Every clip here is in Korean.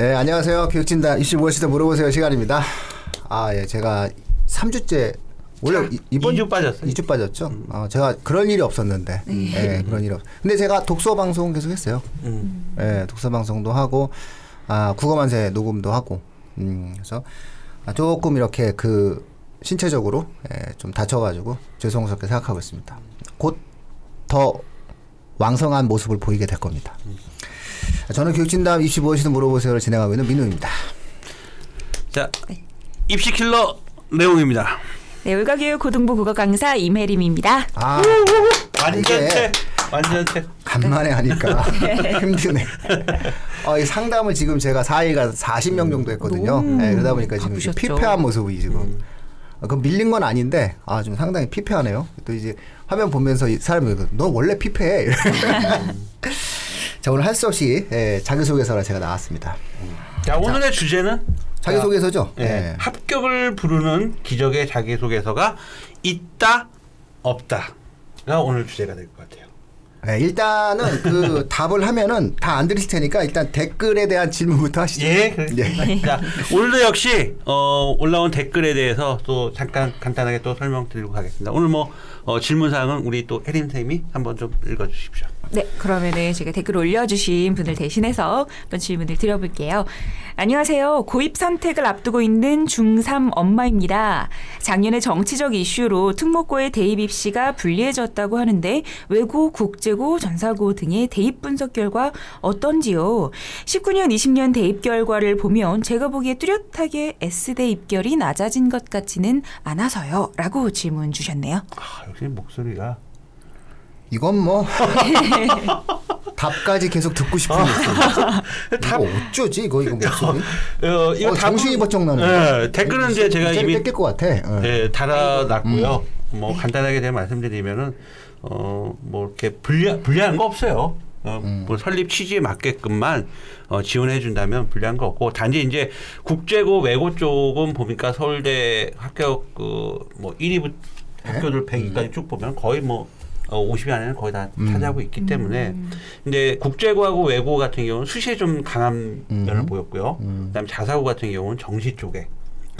네, 안녕하세요. 교육진단 입시 무엇이든 물어보세요 시간입니다. 아, 예, 제가 3주째 원래 이- 이번 2주 빠졌어요. 2주 빠졌죠. 어, 제가 그럴 일이 없었는데. 예, 그런 일이 없. 근데 제가 독서 방송 계속 했어요. 음. 예, 독서 방송도 하고 아, 국어 만세 녹음도 하고. 음, 그래서 아, 조금 이렇게 그 신체적으로 예, 좀 다쳐 가지고 죄송스럽게 생각하고 있습니다. 곧 더 왕성한 모습을 보이게 될 겁니다. 저는 교육진담 입시 무엇이든 물어보세요를 진행하고 있는 민우입니다. 자, 입시 킬러 내용입니다. 네, 울가교육 고등부 국어 강사 임혜림입니다. 아, 완전체, 완전체. 간만에 하니까 힘드네. 어, 이 상담을 지금 제가 4일간 40명 정도 했거든요. 너무 네, 그러다 보니까 지금 바쁘셨죠. 피폐한 모습이 지금. 어, 그 밀린 건 아닌데 아 좀 상당히 피폐하네요. 또 이제 화면 보면서 이 사람이 너 원래 피폐해. 자 오늘 할 수 없이 예, 자기소개서를 제가 나왔습니다. 자, 오늘의 주제는 자기소개서죠? 예, 예. 합격을 부르는 기적의 자기소개서가 있다 없다가 오늘 주제가 될 것 같아요. 예, 일단은 그 답을 하면은 다 안 들으실 테니까 일단 댓글에 대한 질문부터 하시죠. 예. 예. 자, 오늘도 역시 어, 올라온 댓글에 대해서 또 잠깐 간단하게 또 설명드리고 가겠습니다. 오늘 뭐 어, 질문 사항은 우리 또 혜림 쌤이 한번 좀 읽어 주십시오. 네, 그러면은 제가 댓글 올려주신 분을 대신해서 한번 질문을 드려볼게요. 안녕하세요. 고입 선택을 앞두고 있는 중3 엄마입니다. 작년에 정치적 이슈로 특목고의 대입 입시가 불리해졌다고 하는데 외고, 국제 고, 전사고 등의 대입 분석 결과 어떤지요? 19년, 20년 대입 결과를 보면 제가 보기에 뚜렷하게 S대 입결이 낮아진 것 같지는 않아서요. 라고 질문 주셨네요. 아, 역시 목소리가 이건 뭐 답까지 계속 듣고 싶은 목소리. 이거 어쩌지 이거 이거 목소리? 어, 이거 어, 정신이 번쩍 나네. 예, 댓글은 이제 제가 이미 뺏길 것 같아. 어. 예, 달아놨고요. 음. 뭐 간단하게 대해 말씀드리면은 어뭐 이렇게 불리 불리한 거 없어요. 어, 음. 뭐 설립 취지에 맞게끔만 어, 지원해 준다면 불리한 거 없고 단지 이제 국제고 외고 쪽은 보니까 서울대 합격 그뭐 1위부 네? 학교들 100위까지 쭉 보면 거의 뭐 어, 50위 안에는 거의 다 음. 차지하고 있기 때문에 근데 국제고하고 외고 같은 경우는 수시에 좀 강한 음. 면을 보였고요. 음. 그다음에 자사고 같은 경우는 정시 쪽에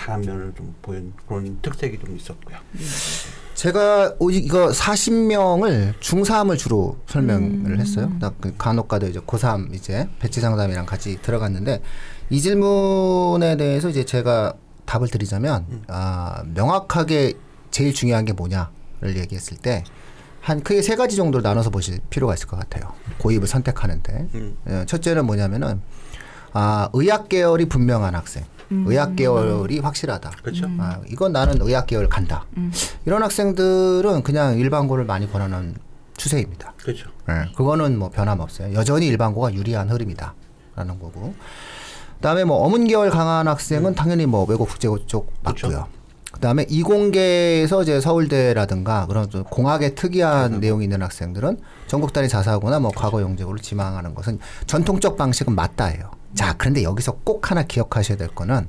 강한 면을 좀 보인 그런 특색이 좀 있었고요. 제가 오직 이거 40명을 중3을 주로 설명을 했어요. 나그 간혹가다 이제 고3 이제 배치 상담이랑 같이 들어갔는데 이 질문에 대해서 이제 제가 답을 드리자면 아, 명확하게 제일 중요한 게 뭐냐를 얘기했을 때 한 크게 세 가지 정도로 나눠서 보실 필요가 있을 것 같아요. 고입을 선택하는데 음. 예, 첫째는 뭐냐면은 아 의학 계열이 분명한 학생, 의학 계열이 확실하다. 그렇죠. 아, 이건 나는 의학 계열 간다. 이런 학생들은 그냥 일반고를 많이 권하는 추세입니다. 그렇죠. 예, 그거는 뭐 변함없어요. 여전히 일반고가 유리한 흐름이다라는 거고. 그다음에 뭐 어문 계열 강한 학생은 당연히 뭐 외국 국제고 쪽 맞고요. 그다음에 이공계에서 이제 서울대라든가 그런 좀 공학의 특이한 내용이 있는 학생들은 전국 단위 자사고나 뭐 과거 영재고를 지망하는 것은 전통적 방식은 맞다예요. 자, 그런데 여기서 꼭 하나 기억하셔야 될 거는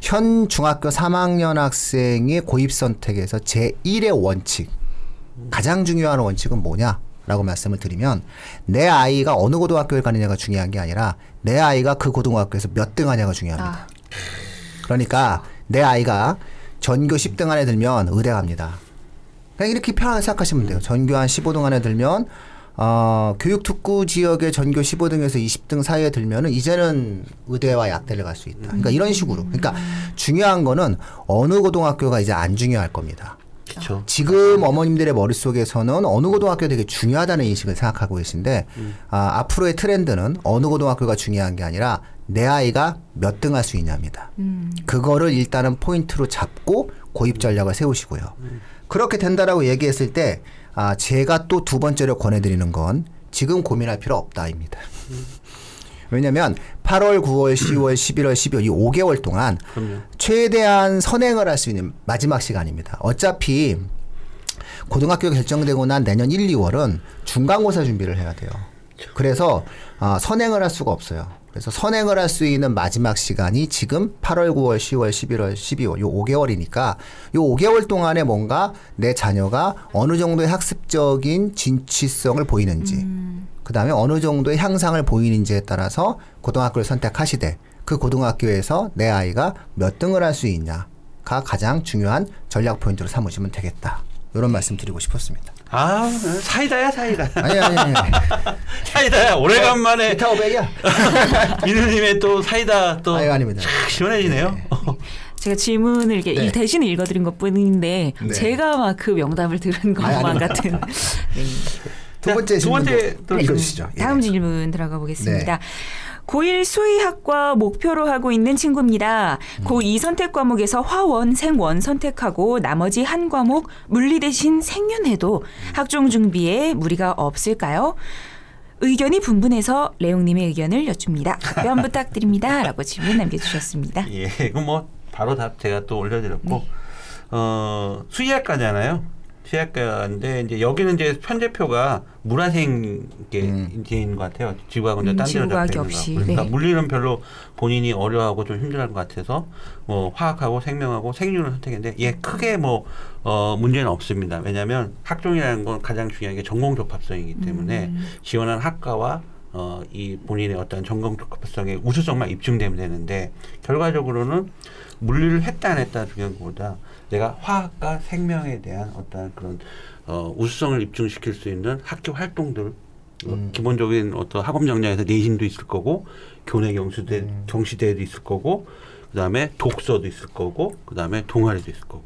현 중학교 3학년 학생의 고입 선택에서 제1의 원칙 가장 중요한 원칙은 뭐냐 라고 말씀을 드리면 내 아이가 어느 고등학교에 가느냐가 중요한 게 아니라 내 아이가 그 고등학교에서 몇 등 하냐가 중요합니다. 아, 그러니까 내 아이가 전교 10등 안에 들면 의대 갑니다. 그냥 이렇게 편하게 생각하시면 돼요. 전교 한 15등 안에 들면 어, 교육 특구 지역의 전교 15등에서 20등 사이에 들면은 이제는 의대와 약대를 갈 수 있다. 그러니까 이런 식으로. 그러니까 중요한 거는 어느 고등학교가 이제 안 중요할 겁니다. 그렇죠. 지금 어머님들의 머릿속에서는 어느 고등학교 되게 중요하다는 인식을 생각하고 계신데 아, 앞으로의 트렌드는 어느 고등학교가 중요한 게 아니라 내 아이가 몇 등 할 수 있냐입니다. 그거를 일단은 포인트로 잡고 고입 전략을 세우시고요. 그렇게 된다라고 얘기했을 때 아, 제가 또 두 번째로 권해드리는 건 지금 고민할 필요 없다입니다. 왜냐면 8월, 9월, 10월, 11월, 12월 이 5개월 동안 그럼요. 최대한 선행을 할 수 있는 마지막 시간입니다. 어차피 고등학교 결정되고 난 내년 1, 2월은 중간고사 준비를 해야 돼요. 그래서 아, 선행을 할 수가 없어요. 그래서 선행을 할 수 있는 마지막 시간이 지금 8월, 9월, 10월, 11월, 12월 요 5개월이니까 요 5개월 동안에 뭔가 내 자녀가 어느 정도의 학습적인 진취성을 보이는지 그다음에 어느 정도의 향상을 보이는지에 따라서 고등학교를 선택하시되 그 고등학교에서 내 아이가 몇 등을 할 수 있냐가 가장 중요한 전략 포인트로 삼으시면 되겠다. 이런 말씀 드리고 싶었습니다. 아 사이다야 사이다. 아니 아니 아니. 사이다야 오래간만에 기타 500이야. 민우님의 또 사이다 또 아유, 아닙니다. 촥 시원해지네요. 제가 질문을 이렇게 네. 이 대신 읽어드린 것 뿐인데 네. 제가 막 그 명답을 들은 것만. 같은. 네. 두 번째 두 번째 질문 또 읽어주시죠. 예. 다음 질문 들어가 보겠습니다. 네. 고1 수의학과 목표로 하고 있는 친구입니다. 고2 선택 과목에서 화원, 생원 선택하고 나머지 한 과목 물리 대신 생윤해도 학종 준비에 무리가 없을까요? 의견이 분분해서 레옹님의 의견을 여쭙니다. 답변 부탁드립니다. 라고 질문 남겨주셨습니다. 예, 그럼 뭐 바로 답 제가 또 올려드렸고 네. 어 수의학과잖아요. 수의학과인데 이제 여기는 이제 편제표가 물화생계인 것 같아요. 지구하고 이제 음, 딴 데로 잡혀 있는 없이, 거. 그러니까 네. 물리는 별로 본인이 어려워하고 좀 힘들어할 것 같아서 뭐 화학하고 생명하고 생률을 선택했는데 예 크게 뭐 어, 문제는 없습니다. 왜냐하면 학종이라는 건 가장 중요한 게 전공 적합성이기 때문에 음. 지원한 학과와 어, 이 본인의 어떤 전공 적합성의 우수성만 입증되면 되는데 결과적으로는 물리를 했다 안 했다 중요한 것보다 내가 화학과 생명에 대한 어떤 그런 어, 우수성을 입증시킬 수 있는 학교 활동들 어, 기본적인 어떤 학업 역량에서 내신도 있을 거고 교내 경수대 경시대도 있을 거고 그다음에 독서도 있을 거고 그다음에 동아리도 있을 거고.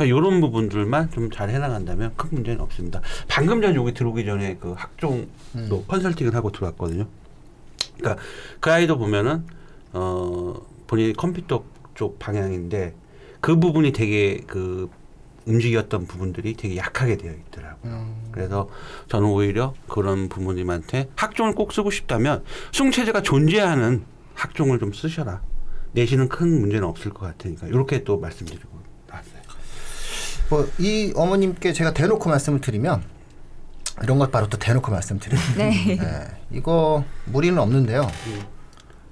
이런 런 부분들만 좀 잘 해나간다면 큰 문제는 없습니다. 방금 전 여기 들어오기 전에 그 학종도 컨설팅을 하고 들어왔거든요. 그러니까 그 아이도 보면은 어 본인이 컴퓨터 쪽 방향인데 그 부분이 되게 그 움직였던 부분들이 되게 약하게 되어 있더라고요. 그래서 저는 오히려 그런 부모님한테 학종을 꼭 쓰고 싶다면 숭체제가 존재하는 학종을 좀 쓰셔라. 내시는 큰 문제는 없을 것 같으니까 이렇게 또 말씀드리고 나왔어요. 뭐 이 어머님께 제가 대놓고 말씀을 드리면 이런 것 바로 또 대놓고 말씀드립니다. 네. 네, 이거 무리는 없는데요.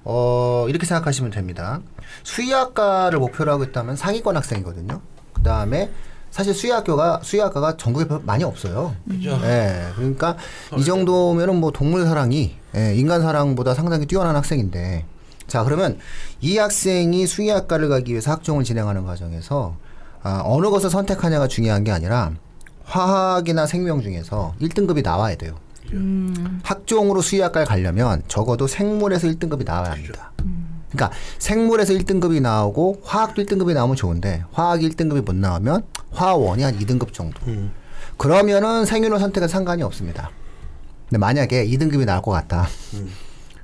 어, 이렇게 생각하시면 됩니다. 수의학과를 목표로 하고 있다면 상위권 학생이거든요. 그 다음에 사실 수의학교가 수의학과가 전국에 별- 많이 없어요. 그죠? 예, 그러니까 이 정도면은 뭐 동물 사랑이 예, 인간 사랑보다 상당히 뛰어난 학생인데 자 그러면 이 학생이 수의학과를 가기 위해서 학종을 진행하는 과정에서 아, 어느 것을 선택하냐가 중요한 게 아니라 화학이나 생명 중에서 1등급이 나와야 돼요. 음, 학종으로 수의학과에 가려면 적어도 생물에서 1등급이 나와야 합니다. 그러니까 생물에서 1등급이 나오고 화학도 1등급이 나오면 좋은데 화학 1등급이 못 나오면 화원이 한 2등급 정도. 음. 그러면은 생윤호 선택은 상관이 없습니다. 근데 만약에 2등급이 나올 것 같다.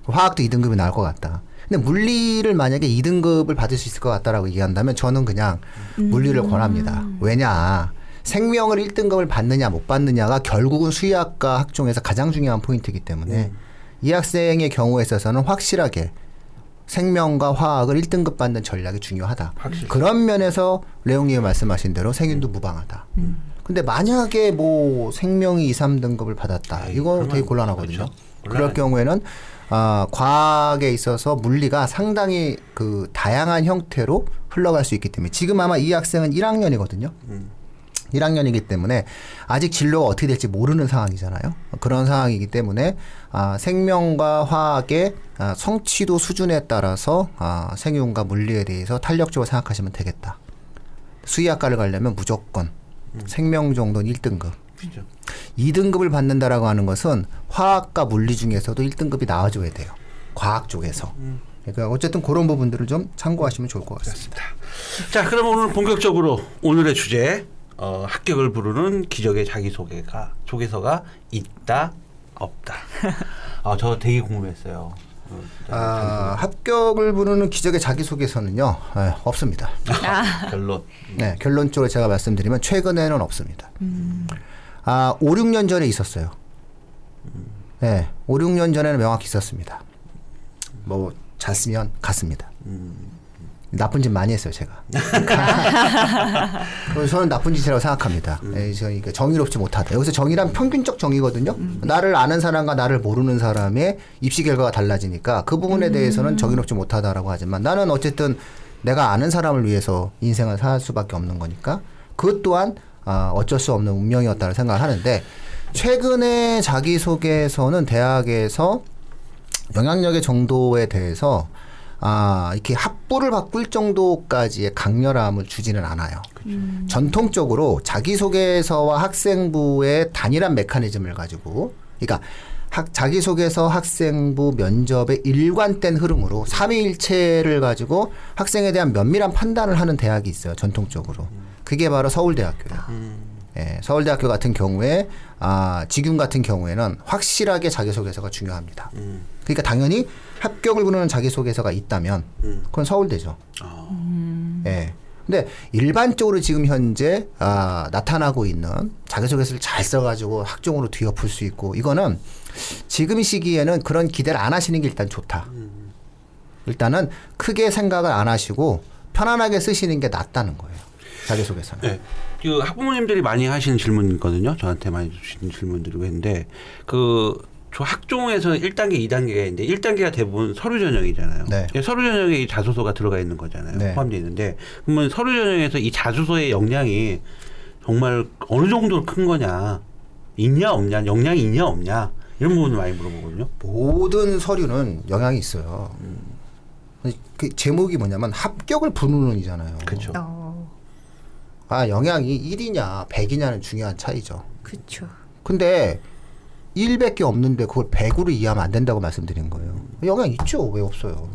화학도 2등급이 나올 것 같다. 근데 물리를 만약에 2등급을 받을 수 있을 것 같다라고 얘기한다면 저는 그냥 물리를 권합니다. 왜냐? 생명을 1등급을 받느냐 못 받느냐가 결국은 수의학과 학종에서 가장 중요한 포인트이기 때문에 이 학생의 경우에 있어서는 확실하게 생명과 화학을 1등급 받는 전략이 중요하다. 확실히. 그런 면에서 레옹님이 말씀하신 대로 생윤도 무방하다. 근데 만약에 뭐 생명이 2, 3등급을 받았다. 에이, 이거 되게 곤란하거든요. 그렇죠. 그럴. 경우에는 아, 과학에 있어서 물리가 상당히 그 다양한 형태로 흘러갈 수 있기 때문에 지금 아마 이 학생은 1학년이거든요. 음. 1학년이기 때문에 아직 진로가 어떻게 될지 모르는 상황이잖아요. 그런 상황이기 때문에 아, 생명과 화학의 아, 성취도 수준에 따라서 아, 생윤과 물리에 대해서 탄력적으로 생각하시면 되겠다. 수의학과를 가려면 무조건 생명 정도는 1등급. 그죠. 2등급을 받는다라고 하는 것은 화학과 물리 중에서도 1등급이 나와줘야 돼요. 과학 쪽에서. 그러니까 어쨌든 그런 부분들을 좀 참고하시면 좋을 것 같습니다. 자, 그럼 오늘 본격적으로 오늘의 주제 어, 합격을 부르는 기적의 자기소개가 소개서가 있다 없다. 아, 저 되게 궁금했어요. 어, 진짜 아, 합격을 부르는 기적의 자기소개서는요, 예, 없습니다. 결론. 네, 결론적으로 제가 말씀드리면 최근에는 없습니다. 아, 5, 6년 전에 있었어요. 네, 5, 6년 전에는 명확히 있었습니다. 뭐, 잤으면 갔습니다. 나쁜 짓 많이 했어요, 제가. 저는 나쁜 짓이라고 생각합니다. 예, 저희 그 정의롭지 못하다. 여기서 정의란 평균적 정의거든요. 나를 아는 사람과 나를 모르는 사람의 입시 결과가 달라지니까 그 부분에 대해서는 정의롭지 못하다라고 하지만 나는 어쨌든 내가 아는 사람을 위해서 인생을 살 수밖에 없는 거니까 그것 또한 아, 어쩔 수 없는 운명이었다는 생각을 하는데 최근에 자기소개서는 대학에서 영향력의 정도에 대해서 아, 이렇게 합부를 바꿀 정도까지의 강렬함을 주지는 않아요. 전통적으로 자기소개서와 학생부의 단일한 메커니즘을 가지고, 그러니까 학, 자기소개서 학생부 면접의 일관된 흐름으로 삼위일체를 가지고 학생에 대한 면밀한 판단을 하는 대학이 있어요. 전통적으로. 그게 바로 서울대학교예요. 예, 서울대학교 같은 경우에 아, 지균 같은 경우에는 확실하게 자기소개서가 중요합니다. 음. 그러니까 당연히 합격을 부르는 자기소개서가 있다면 음. 그건 서울대죠. 아. 예. 근데 일반적으로 지금 현재 아, 나타나고 있는 자기소개서를 잘 써가지고 학종으로 뒤엎을 수 있고 이거는 지금 이 시기에는 그런 기대를 안 하시는 게 일단 좋다. 일단은 크게 생각을 안 하시고 편안하게 쓰시는 게 낫다는 거예요. 자기소개서는. 네. 그 학부모님들이 많이 하시는 질문이거든요. 저한테 많이 주시는 질문들이고 했는데 그저 학종에서 1단계, 2단계가 있는데 1단계가 대부분 서류 전형이잖아요. 네. 예, 서류 전형에 이 자소서가 들어가 있는 거잖아요. 네. 포함되어 있는데 그러면 서류 전형에서 이 자소서의 역량이 정말 어느 정도로 큰 거냐 있냐 없냐 역량이 있냐 없냐 이런 부분을 많이 물어보거든요. 모든 서류는 영향이 있어요. 그 제목이 뭐냐면 합격을 부르는이잖아요. 그렇죠. 어, 아 영향이 1이냐 100이냐는 중요한 차이죠. 그렇죠. 근데 1밖에 없는데 그걸 100으로 이해하면 안 된다고 말씀드린 거예요. 영향 있죠. 왜 없어요.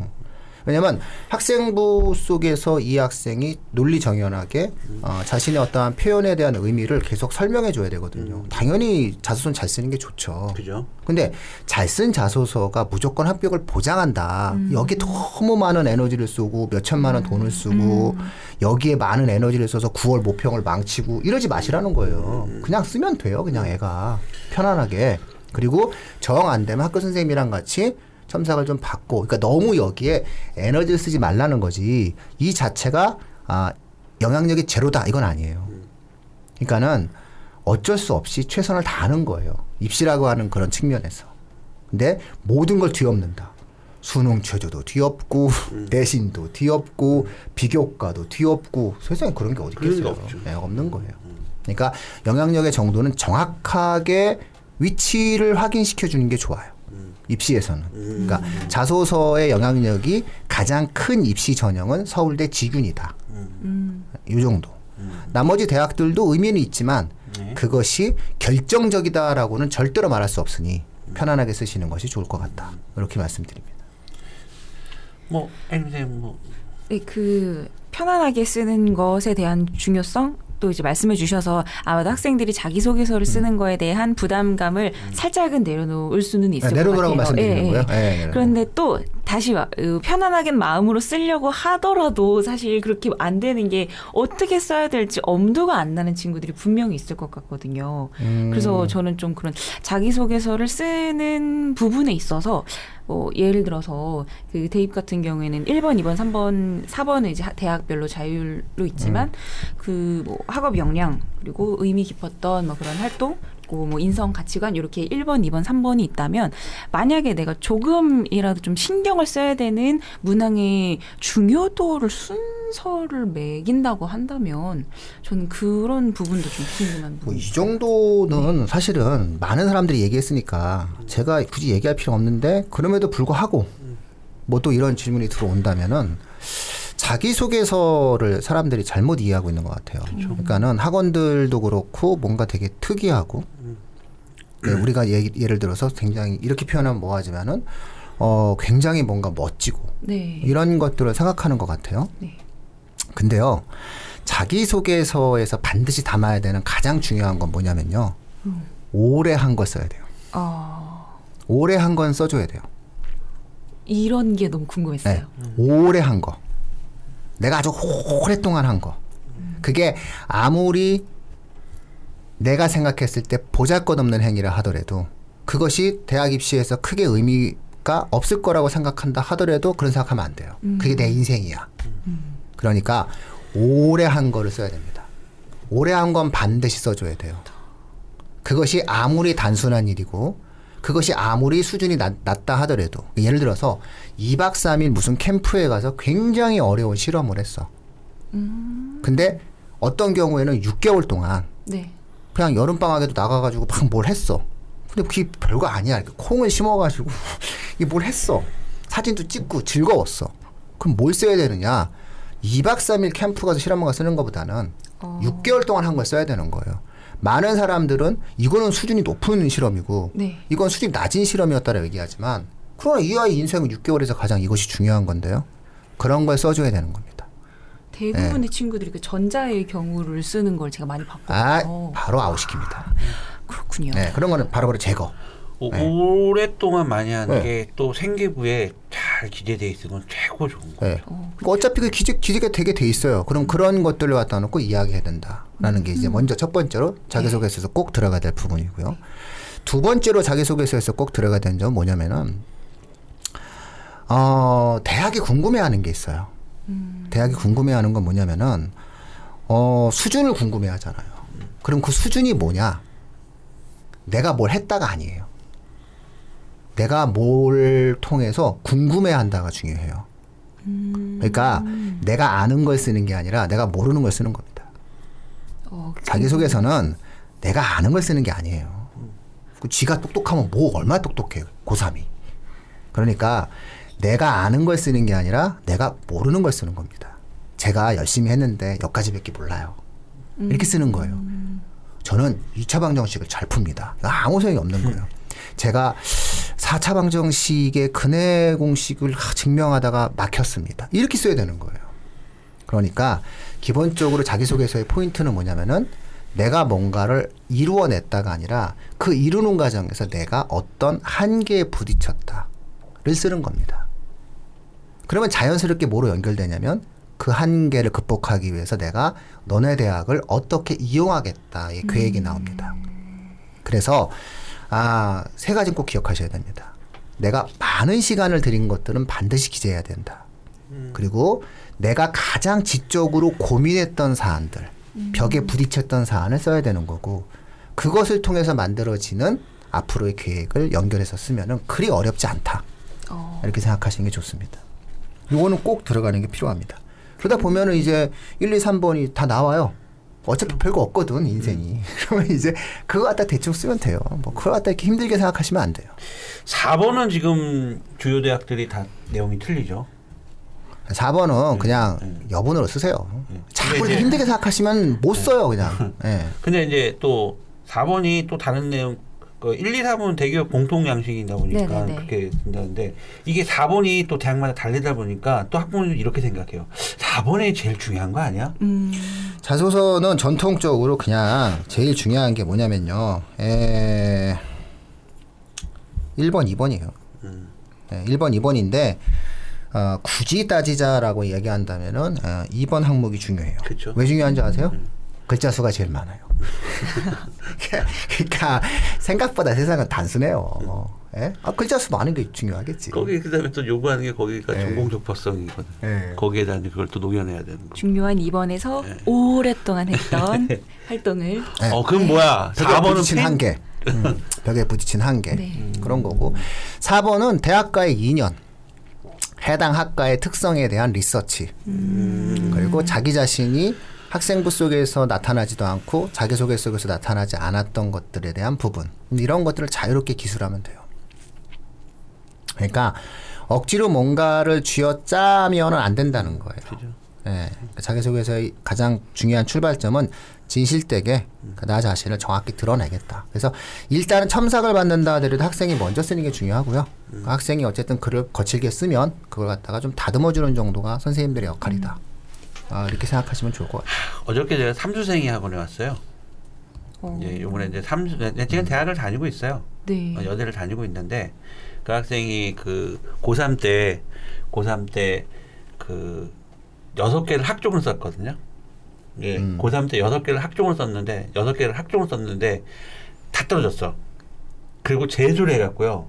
왜냐면 학생부 속에서 이 학생이 논리 정연하게 어, 자신의 어떠한 표현에 대한 의미를 계속 설명해 줘야 되거든요. 당연히 자소서는 잘 쓰는 게 좋죠. 그죠? 근데 잘 쓴 자소서가 무조건 합격을 보장한다. 여기 너무 많은 에너지를 쏘고 몇 천만 원 돈을 쓰고 여기에 많은 에너지를 써서 9월 모평을 망치고 이러지 마시라는 거예요. 그냥 쓰면 돼요. 그냥 애가 편안하게. 그리고 정 안 되면 학교 선생님이랑 같이 첨삭을 좀 받고 그러니까 너무 여기에 에너지를 쓰지 말라는 거지. 이 자체가 아 영향력이 제로다 이건 아니에요. 그러니까는 어쩔 수 없이 최선을 다하는 거예요. 입시라고 하는 그런 측면에서. 근데 모든 걸 뒤엎는다. 수능 최저도 뒤엎고 내신도 뒤엎고 비교과도 뒤엎고 세상에 그런 게 어디 있겠어요. 네, 없는 거예요. 그러니까 영향력의 정도는 정확하게 위치를 확인시켜 주는 게 좋아요. 입시에서는. 그러니까 자소서의 영향력이 가장 큰 입시 전형은 서울대 지균이다. 이 정도. 나머지 대학들도 의미는 있지만 네. 그것이 결정적이다라고는 절대로 말할 수 없으니 편안하게 쓰시는 것이 좋을 것 같다. 이렇게 말씀드립니다. 뭐 선생님 뭐 네, 그 편안하게 쓰는 것에 대한 중요성 또 이제 말씀해 주셔서 아마도 학생들이 자기소개서를 쓰는 거에 대한 부담감을 살짝은 내려놓을 수는 있을 것 같아요. 내려놓으라고 말씀드리는 예, 예. 거예요. 예, 예. 그런데 또 다시 편안하게 마음으로 쓰려고 하더라도 사실 그렇게 안 되는 게 어떻게 써야 될지 엄두가 안 나는 친구들이 분명히 있을 것 같거든요. 음. 그래서 저는 좀 그런 자기소개서를 쓰는 부분에 있어서 뭐 예를 들어서 그 대입 같은 경우에는 1번, 2번, 3번, 4번은 이제 하- 대학별로 자율로 있지만 그뭐 학업 역량 그리고 의미 깊었던 뭐 그런 활동 그리고 뭐 인성 가치관 이렇게 1번, 2번, 3번이 있다면 만약에 내가 조금이라도 좀 신경을 써야 되는 문항의 중요도를 순서를 매긴다고 한다면 저는 그런 부분도 좀 궁금한 뭐 부분. 이 정도는 사실은 많은 사람들이 얘기했으니까 제가 굳이 얘기할 필요 없는데 그럼에도 불구하고 뭐 또 이런 질문이 들어온다면은 자기소개서를 사람들이 잘못 이해하고 있는 것 같아요. 그러니까는 학원들도 그렇고 뭔가 되게 특이하고 네, 우리가 얘기, 예를 들어서 굉장히 이렇게 표현하면 뭐하지만은 어 굉장히 뭔가 멋지고 네. 이런 것들을 생각하는 것 같아요. 네. 근데요, 자기소개서에서 반드시 담아야 되는 가장 중요한 건 뭐냐면요. 오래 한거 써야 돼요. 어, 오래 한 건 써줘야 돼요. 이런 게 너무 궁금했어요. 네. 오래 한 거. 내가 아주 오랫동안 한 거. 그게 아무리 내가 생각했을 때 보잘 것 없는 행위라 하더라도 그것이 대학 입시에서 크게 의미가 없을 거라고 생각한다 하더라도 그런 생각하면 안 돼요. 그게 내 인생이야. 그러니까 오래 한 거를 써야 됩니다. 오래 한 건 반드시 써줘야 돼요. 그것이 아무리 단순한 일이고 그것이 아무리 수준이 낮, 낮다 하더라도 예를 들어서 2박 3일 무슨 캠프에 가서 굉장히 어려운 실험을 했어. 근데 어떤 경우에는 6개월 동안 네. 그냥 여름방학에도 나가가지고 막 뭘 했어. 근데 그게 별거 아니야. 콩을 심어가지고 이게 뭘 했어. 사진도 찍고 즐거웠어. 그럼 뭘 써야 되느냐? 2박 3일 캠프 가서 실험원가 쓰는 것보다는 어. 6개월 동안 한 걸 써야 되는 거예요. 많은 사람들은 이거는 수준이 높은 실험이고 네. 이건 수준이 낮은 실험이었다라고 얘기하지만 그러나 이 아이 인생은 6개월에서 가장 이것이 중요한 건데요. 그런 걸 써줘야 되는 겁니다. 대부분의 친구들이 그 전자의 경우를 쓰는 걸 제가 많이 봤거든요. 아, 바로 아웃시킵니다. 그렇군요. 네, 그런 거는 바로바로 제거. 오, 네. 오랫동안 많이 하는 네. 게또 생기부에 잘 기재돼 있는 건 최고 좋은 거예요. 네. 어, 그러니까 어차피 그 기재, 기재가 되게 돼 있어요. 그럼 그런 것들을 갖다 놓고 이야기해야 된다라는 게 이제 먼저 첫 번째로 자기소개서에서 꼭 들어가야 될 부분이고요. 두 번째로 자기소개서에서 꼭 들어가야 되는 점은 뭐냐면은 어, 대학이 궁금해하는 게 있어요. 대학이 궁금해하는 건 뭐냐면은 어, 수준을 궁금해하잖아요. 그럼 그 수준이 뭐냐? 내가 뭘 했다가 아니에요. 내가 뭘 통해서 궁금해한다가 중요해요. 그러니까 내가 아는 걸 쓰는 게 아니라 내가 모르는 걸 쓰는 겁니다. 어, 자기소개서는 내가 아는 걸 쓰는 게 아니에요. 그 지가 똑똑하면 뭐 얼마나 똑똑해 고3이. 그러니까 내가 아는 걸 쓰는 게 아니라 내가 모르는 걸 쓰는 겁니다. 제가 열심히 했는데 여기까지밖에 몰라요. 이렇게 쓰는 거예요. 저는 2차 방정식을 잘 풉니다. 아무 소용이 없는 거예요. 제가 4차 방정식의 근해 공식을 하- 증명하다가 막혔습니다. 이렇게 써야 되는 거예요. 그러니까 기본적으로 자기소개서의 포인트는 뭐냐면은 내가 뭔가를 이루어냈다가 아니라 그 이루는 과정에서 내가 어떤 한계에 부딪혔다를 쓰는 겁니다. 그러면 자연스럽게 뭐로 연결되냐면 그 한계를 극복하기 위해서 내가 너네 대학을 어떻게 이용하겠다의 계획이 나옵니다. 그래서 아, 세 가지 꼭 기억하셔야 됩니다. 내가 많은 시간을 들인 것들은 반드시 기재해야 된다. 그리고 내가 가장 지적으로 고민했던 사안들, 벽에 부딪혔던 사안을 써야 되는 거고, 그것을 통해서 만들어지는 앞으로의 계획을 연결해서 쓰면은 그리 어렵지 않다. 어, 이렇게 생각하시는 게 좋습니다. 요거는 꼭 들어가는 게 필요합니다. 그러다 보면은 이제 1, 2, 3번이 다 나와요. 어차피 별거 없거든, 인생이. 그러면 이제 그거 갖다 대충 쓰면 돼요. 뭐, 그거 갖다 이렇게 힘들게 생각하시면 안 돼요. 4번은 지금 주요 대학들이 다 내용이 틀리죠. 4번은 그냥 음. 여분으로 쓰세요. 음. 자꾸 힘들게 생각하시면 못 써요, 그냥. 예. 근데 이제 또 4번이 또 다른 내용 그 1, 2, 3은 대기업 공통 양식이다 보니까 네네네. 그렇게 된다는데 이게 4번이 또 대학마다 다르다 보니까 또 학부모님 이렇게 생각해요. 4번이 제일 중요한 거 아니야? 음, 자소서는 전통적으로 그냥 제일 중요한 게 뭐냐면요. 에... 1번, 2번이에요. 음. 예, 1번, 2번인데 어, 굳이 따지자라고 이야기한다면은 어, 2번 항목이 중요해요. 그쵸. 왜 중요한지 아세요? 글자 수가 제일 많아요. 그러니까 생각보다 세상은 단순해요. 예? 아, 글자 수 많은 게 중요하겠지. 거기 그다음에 또 요구하는 게 거기가 네. 전공 적합성이거든. 예. 거기에다 이제 그걸 또 녹여내야 되는 거. 중요한 2번에서 네. 오랫동안 했던 활동을 예. 어 그럼 뭐야? 벽에 4번은 부딪힌 한계. 음, 벽에 부딪힌 한계. 네. 그런 거고. 4번은 대학과의 인연. 해당 학과의 특성에 대한 리서치. 그리고 자기 자신이 학생부 속에서 나타나지도 않고 자기소개 속에서 나타나지 않았던 것들에 대한 부분. 이런 것들을 자유롭게 기술하면 돼요. 그러니까 억지로 뭔가를 쥐어짜면은 안 된다는 거예요. 그죠. 예, 자기소개서의 가장 중요한 출발점은 진실되게 나 자신을 정확히 드러내겠다. 그래서 일단은 첨삭을 받는다 하더라도 학생이 먼저 쓰는 게 중요하고요. 그 학생이 어쨌든 글을 거칠게 쓰면 그걸 갖다가 좀 다듬어주는 정도가 선생님들의 역할이다. 아, 이렇게 생각하시면 좋을 것 같아요. 어저께 제가 삼수생이 학원에 왔어요. 어, 이제 이번에 이제 삼수 네, 지금 대학을 다니고 있어요. 네. 어, 여대를 다니고 있는데 그 학생이 그 고3 때 고3 때그 여섯 개를 학종을 썼거든요. 예, 음. 고3 때 여섯 개를 학종을 썼는데 여섯 개를 학종을 썼는데 다 떨어졌어. 그리고 재수를 해갖고요.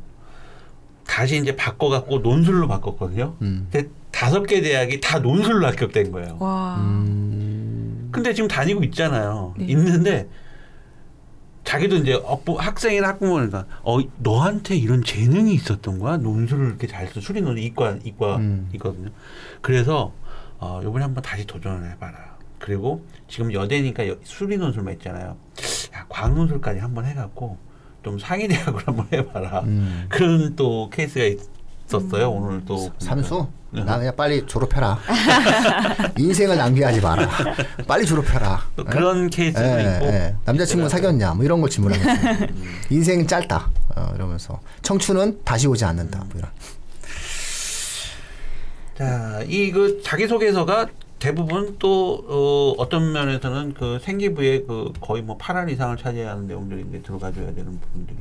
다시 이제 바꿔갖고 논술로 바꿨거든요. 음. 근데 다섯 개 대학이 다 논술로 합격된 거예요. 와. 음, 근데 지금 다니고 있잖아요. 네. 있는데 자기도 이제 학부, 학생이나 학부모니까 어 너한테 이런 재능이 있었던 거야 논술을 이렇게 잘 써. 수리 논 이과 이과 음. 있거든요. 그래서 어 이번에 한번 다시 도전을 해봐라. 그리고 지금 여대니까 여- 수리 논술만 있잖아요. 야 과학 논술까지 한번 해갖고 좀 상위 대학으로 한번 해봐라. 음. 그런 또 케이스가 있, 있었어요. 오늘 또 삼수? 나 그냥 빨리 졸업해라. 인생을 낭비하지 마라. 빨리 졸업해라. 또 그런 케이스도 예, 있고 예. 남자친구 사귀었냐? 뭐 이런 걸 질문하면서 인생은 짧다. 어, 이러면서 청춘은 다시 오지 않는다. 뭐 이런. 자, 이 그 자기소개서가 대부분 또 어, 어떤 면에서는 그 생기부의 그 거의 뭐 8할 이상을 차지하는 내용들이 이제 들어가줘야 되는 부분들이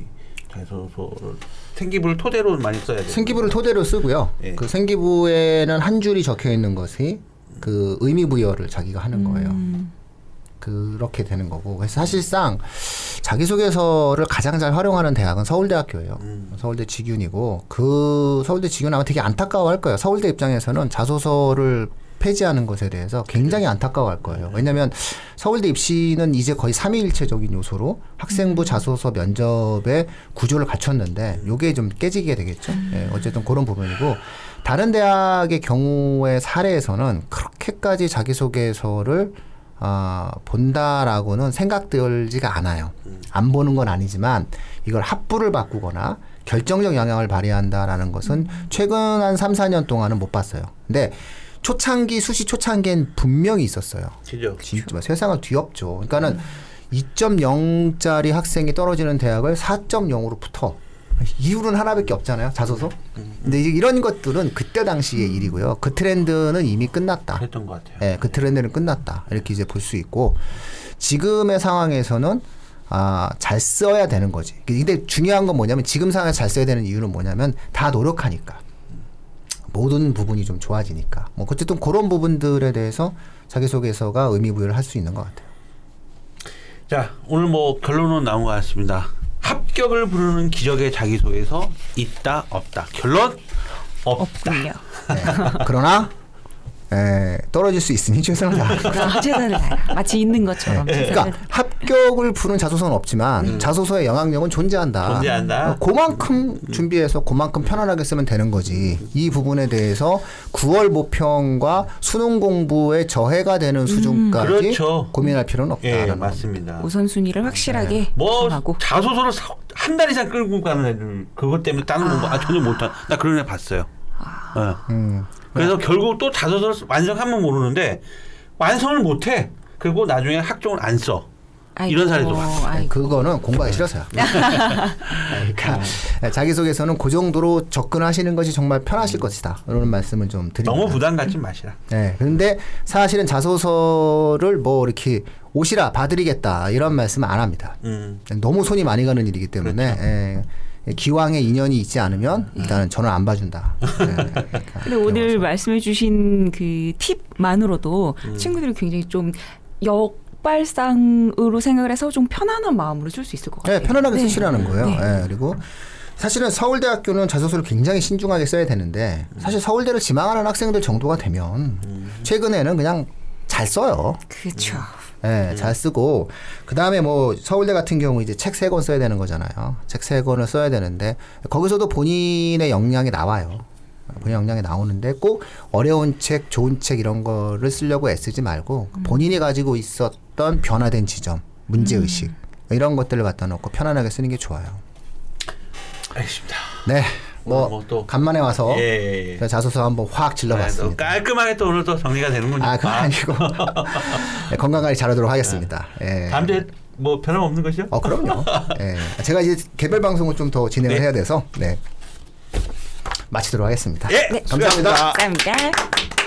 자기소개서를 생기부를 토대로 많이 써야 돼요. 생기부를 토대로 쓰고요. 예. 그 생기부에는 한 줄이 적혀 있는 것이 그 의미 부여를 자기가 하는 거예요. 음. 그렇게 되는 거고. 그래서 사실상 자기소개서를 가장 잘 활용하는 대학은 서울대학교예요. 음. 서울대 직윤이고 그 서울대 직윤 아마 되게 안타까워할 거예요. 서울대 입장에서는 자소서를 폐지하는 것에 대해서 굉장히 안타까워할 거예요. 왜냐하면 서울대 입시는 이제 거의 삼위일체적인 요소로 학생부 자소서 면접의 구조를 갖췄는데 요게 좀 깨지게 되겠죠. 예, 어쨌든 그런 부분이고 다른 대학의 경우의 사례에서는 그렇게까지 자기소개서를 아, 본다라고는 생각들지가 않아요. 안 보는 건 아니지만 이걸 합부를 바꾸거나 결정적 영향을 발휘한다라는 것은 최근 한 3, 4년 동안은 못 봤어요. 근데 초창기 수시 초창기엔 분명히 있었어요. 그죠? 진짜 세상을 뒤엎죠. 그러니까는 2.0짜리 학생이 떨어지는 대학을 4.0으로 붙어. 이유는 하나밖에 없잖아요. 자소서. 근데 이제 이런 것들은 그때 당시의 일이고요. 그 트렌드는 이미 끝났다. 그랬던 것 같아요. 예, 그 트렌드는 끝났다. 이렇게 이제 볼 수 있고 지금의 상황에서는 아, 잘 써야 되는 거지. 근데 중요한 건 뭐냐면 지금 상황에 잘 써야 되는 이유는 뭐냐면 다 노력하니까. 모든 부분이 좀 좋아지니까. 뭐 어쨌든 그런 부분들에 대해서 자기소개서가 의미 부여를 할 수 있는 것 같아요. 자, 오늘 뭐 결론은 나온 것 같습니다. 합격을 부르는 기적의 자기소개서 있다 없다. 결론 없다. 없군요. 네. 그러나 에, 떨어질 수 있으니 최선을 다하는 거. 아, 최선을 다해라. 마치 있는 것처럼. 최선을 그러니까 합격을 부른 자소서는 없지만 자소서의 영향력은 존재한다. 존재한다. 어, 그만큼 준비해서 그만큼 편안하게 쓰면 되는 거지. 이 부분에 대해서 9월 모평과 수능 공부에 저해가 되는 수준까지 그렇죠. 고민할 필요는 없다. 예, 맞습니다. 우선순위를 확실하게 뭐 정하고. 자소서를 사- 한달 이상 끌고 가는 애들 그것 때문에 다른 공부 아 전혀 못한 나 그런 애 봤어요. 예. 음. 그래서 결국 또 자소서를 완성하면 모르는데 완성을 못해. 그리고 나중에 학종을 안 써. 아이고, 이런 사례도 많아요. 아이고. 그거는 공부하기 싫어서요. 그러니까 자기소개서는 그 정도로 접근하시는 것이 정말 편하실 것이다. 이런 말씀을 좀 드립니다. 너무 부담 갖지 마시라. 네. 근데 사실은 자소서를 뭐 이렇게 오시라 봐드리겠다 이런 말씀은 안 합니다. 음. 너무 손이 많이 가는 일이기 때문에 그렇죠. 예, 기왕에 인연이 있지 않으면 일단은 저는 안 봐준다. 예, 그러니까 근데 오늘 말씀해주신 그 팁만으로도 음. 친구들이 굉장히 좀 역 발상으로 생각을 해서 좀 편안한 마음으로 쓸수 있을 것 같아요. 네, 편안하게 네. 쓰시라는 거예요. 네. 예, 그리고 사실은 서울대학교는 자소서를 굉장히 신중하게 써야 되는데 사실 서울대를 지망하는 학생들 정도가 되면 최근에는 그냥 잘 써요. 그렇죠. 예, 잘 쓰고 그 다음에 뭐 서울대 같은 경우 이제 책 세 권 써야 되는 거잖아요. 책 세 권을 써야 되는데 거기서도 본인의 역량이 나와요. 본인 역량이 나오는데 꼭 어려운 책, 좋은 책 이런 거를 쓰려고 애쓰지 말고 본인이 가지고 있었던 변화된 지점, 문제 의식 이런 것들을 갖다 놓고 편안하게 쓰는 게 좋아요. 알겠습니다. 네, 뭐 뭐 또- 간만에 와서 예, 예, 예. 자소서 한번 확 네, 또 질러봤습니다. 깔끔하게 또 오늘 또 정리가 되는군요. 아, 그건 아니고 네, 건강 관리 잘하도록 하겠습니다. 예. 다음 주에 뭐 변함 없는 것이요? 어, 그럼요. 예. 제가 이제 개별 방송을 좀 더 진행을 네. 해야 돼서 네. 마치도록 하겠습니다. 예, 네. 감사합니다. 수고하셨습니다. 감사합니다.